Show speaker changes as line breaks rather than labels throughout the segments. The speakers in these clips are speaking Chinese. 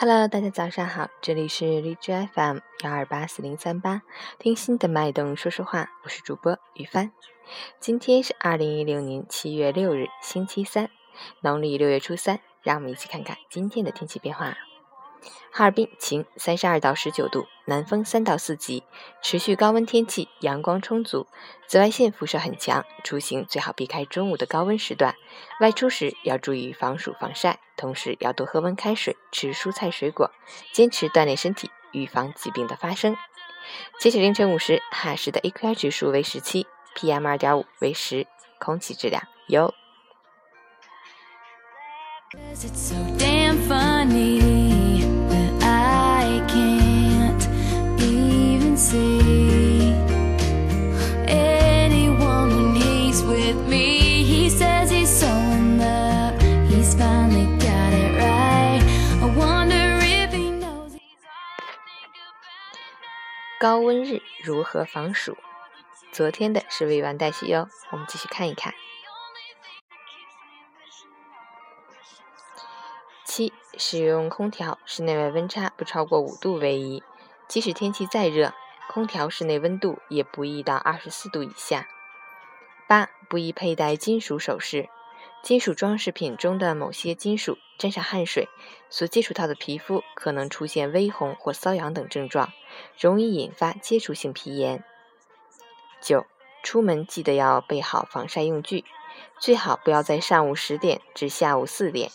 Hello，大家早上好，这里是荔枝 FM 幺二八四零三八，听心的脉动说说话，我是主播于帆。今天是二零一六年七月六日，星期三，农历六月初三，让我们一起看看今天的天气变化。哈尔滨晴，三十二到十九度，南风三到四级，持续高温天气，阳光充足，紫外线辐射很强，出行最好避开中午的高温时段，外出时要注意防暑防晒，同时要多喝温开水，吃蔬菜水果，坚持锻炼身体，预防疾病的发生。截止凌晨五时，哈市的 AQI 指数为十七，PM 二点五为十，空气质量优。高温日如何防暑？昨天的是未完待续哟，我们继续看一看。七，使用空调，室内外温差不超过五度为宜。即使天气再热，空调室内温度也不宜到二十四度以下。八，不宜佩戴金属首饰。金属装饰品中的某些金属沾上汗水，所接触到的皮肤可能出现微红或瘙痒等症状，容易引发接触性皮炎。九，出门记得要备好防晒用具，最好不要在上午十点至下午四点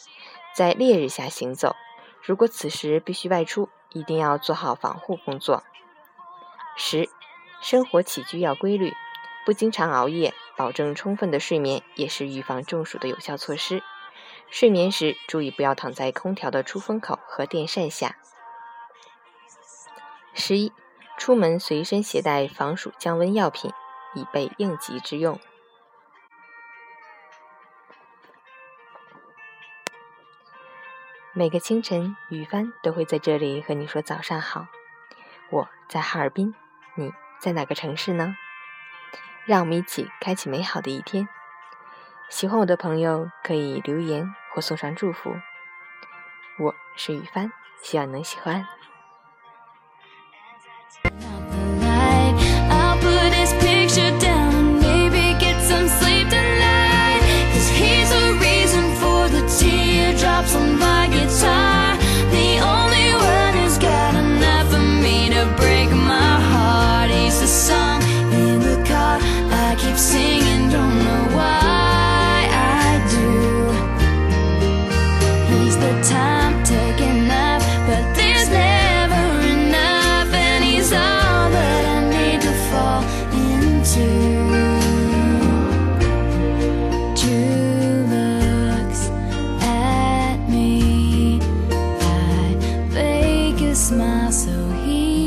在烈日下行走。如果此时必须外出，一定要做好防护工作。十，生活起居要规律。不经常熬夜，保证充分的睡眠，也是预防中暑的有效措施。睡眠时注意不要躺在空调的出风口和电扇下。十一，出门随身携带防暑降温药品，以备应急之用。每个清晨，雨帆都会在这里和你说早上好。我在哈尔滨，你在哪个城市呢？让我们一起开启美好的一天。喜欢我的朋友可以留言或送上祝福。我是雨帆，希望能喜欢。
Christmas, so he